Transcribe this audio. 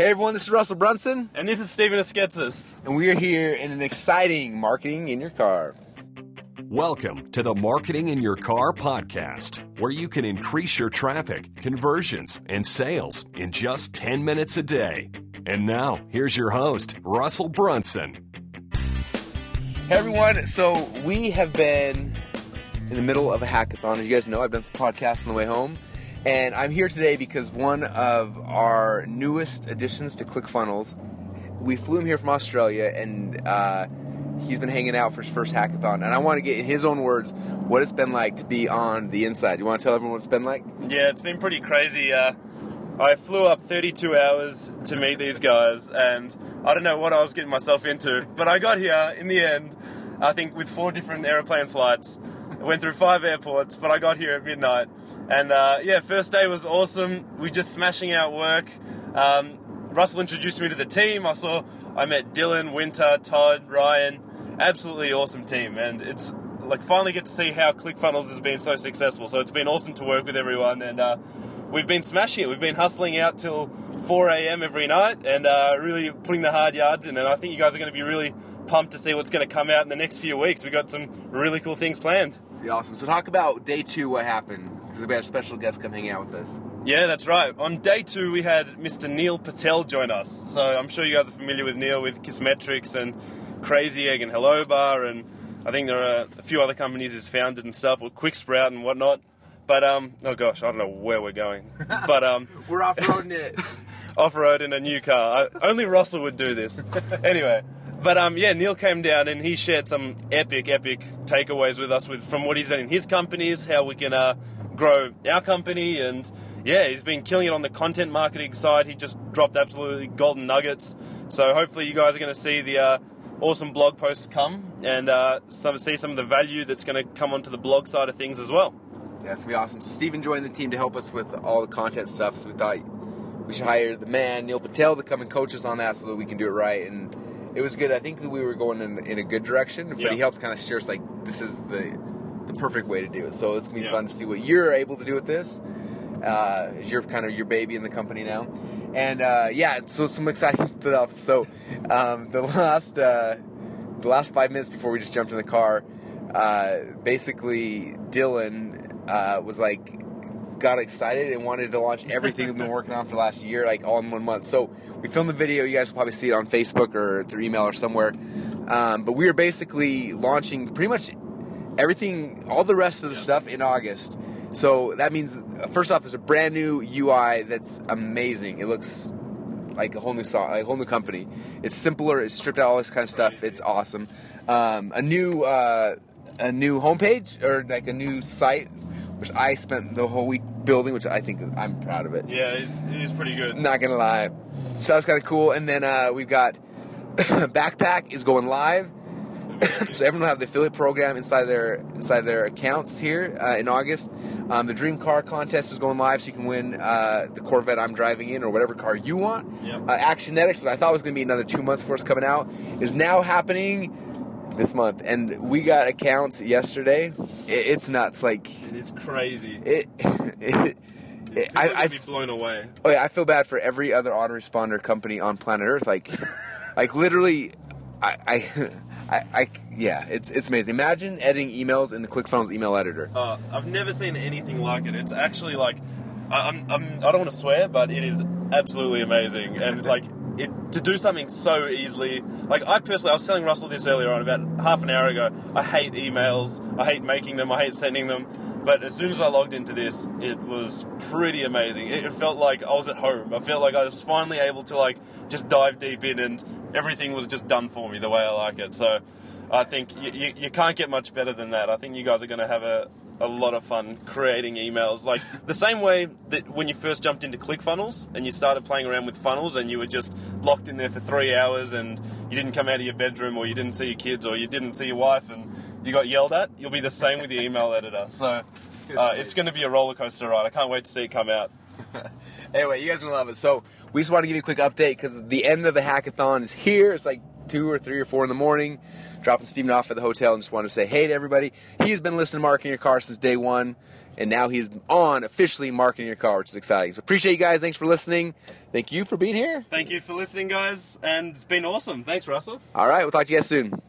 Hey everyone, this is Russell Brunson, And this is Stephen Esketzis. and we are here in an exciting marketing in your car. Welcome to the Marketing in Your Car podcast, where you can increase your traffic, conversions, and sales in just 10 minutes a day. And now, here's your host, Russell Brunson. Hey everyone, so we have been in the middle of a hackathon. As you guys know, I've done some podcasts on the way home, and I'm here today because one of our newest additions to ClickFunnels, we flew him here from Australia, and uh, he's been hanging out for his first hackathon. And I want to get in his own words what it's been like to be on the inside. You want to tell everyone what it's been like? Yeah, it's been pretty crazy. Uh, I flew up 32 hours to meet these guys, and I don't know what I was getting myself into, but I got here in the end, I think with four different aeroplane flights. I went through five airports, but I got here at midnight. And uh, yeah, first day was awesome. We just smashing out work. Um, Russell introduced me to the team. I saw, I met Dylan, Winter, Todd, Ryan. Absolutely awesome team, and it's like finally get to see how ClickFunnels has been so successful. So it's been awesome to work with everyone, and uh, we've been smashing it. We've been hustling out till 4 a.m. every night, and uh, really putting the hard yards in. And I think you guys are going to be really pumped to see what's going to come out in the next few weeks. We've got some really cool things planned. It's awesome. So talk about day two, what happened, because we had a special guest come hang out with us. Yeah, that's right. On day two, we had Mr. Neil Patel join us. So I'm sure you guys are familiar with Neil with Kissmetrics and Crazy Egg and Hello Bar, and I think there are a few other companies he's founded and stuff, or Quick Sprout and whatnot. But um, oh gosh, I don't know where we're going. But um, We're off-roading it. off road in a new car. I, only Russell would do this. anyway, but um, yeah, Neil came down and he shared some epic, epic takeaways with us with from what he's done in his companies, how we can uh, grow our company, and yeah, he's been killing it on the content marketing side. He just dropped absolutely golden nuggets. So hopefully, you guys are going to see the. Uh, Awesome blog posts come and uh, some see some of the value that's going to come onto the blog side of things as well. Yeah, it's gonna be awesome. So Steven joined the team to help us with all the content stuff. So we thought we should hire the man Neil Patel to come and coach us on that, so that we can do it right. And it was good. I think that we were going in, in a good direction, but Yeah. he helped kind of steer us like this is the the perfect way to do it. So it's gonna be Yeah. fun to see what you're able to do with this. Uh, is your kind of your baby in the company now, and uh, yeah, so some exciting stuff. So um, the last uh, the last five minutes before we just jumped in the car, uh, basically Dylan uh, was like got excited and wanted to launch everything we've been working on for the last year, like all in one month. So we filmed the video. You guys will probably see it on Facebook or through email or somewhere. Um, but we are basically launching pretty much everything, all the rest of the stuff in August. So that means, first off, there's a brand new UI that's amazing. It looks like a whole new song, like a whole new company. It's simpler. It's stripped out all this kind of stuff. It's awesome. Um, a new uh, a new homepage or like a new site, which I spent the whole week building, which I think I'm proud of it. Yeah, it's, it is pretty good. Not gonna lie. So that's kind of cool. And then uh, we've got Backpack is going live. so everyone will have the affiliate program inside their inside their accounts here uh, in August. Um, the Dream Car contest is going live, so you can win uh, the Corvette I'm driving in or whatever car you want. Yep. Uh, Actionetics, what I thought was going to be another two months for us coming out, is now happening this month, and we got accounts yesterday. It, it's nuts. Like It is crazy. it. it, People I, I be blown away. Oh yeah, I feel bad for every other autoresponder company on planet Earth. Like, like literally, I, I, I, I, yeah, it's it's amazing. Imagine editing emails in the ClickFunnels email editor. Uh, I've never seen anything like it. It's actually like, I, I'm, I'm, I don't want to swear, but it is absolutely amazing. And like, it, to do something so easily. Like, I personally, I was telling Russell this earlier on about half an hour ago. I hate emails. I hate making them. I hate sending them. But as soon as I logged into this, it was pretty amazing. It, it felt like I was at home. I felt like I was finally able to like just dive deep in, and everything was just done for me the way I like it. So. I think you, you, you can't get much better than that. I think you guys are going to have a, a lot of fun creating emails. Like the same way that when you first jumped into ClickFunnels and you started playing around with funnels and you were just locked in there for three hours and you didn't come out of your bedroom or you didn't see your kids or you didn't see your wife and you got yelled at, you'll be the same with your email editor. So uh, it's going to be a roller coaster ride. I can't wait to see it come out. Anyway, you guys are gonna love it. So we just want to give you a quick update because the end of the hackathon is here. It's like two or three or four in the morning, dropping Steven off at the hotel, and just want to say hey to everybody. He's been listening to Marketing Your Car since day one, and now he's on officially Marketing Your Car, which is exciting. So appreciate you guys. Thanks for listening. Thank you for being here. Thank you for listening, guys, and it's been awesome. Thanks, Russell. All right, we'll talk to you guys soon.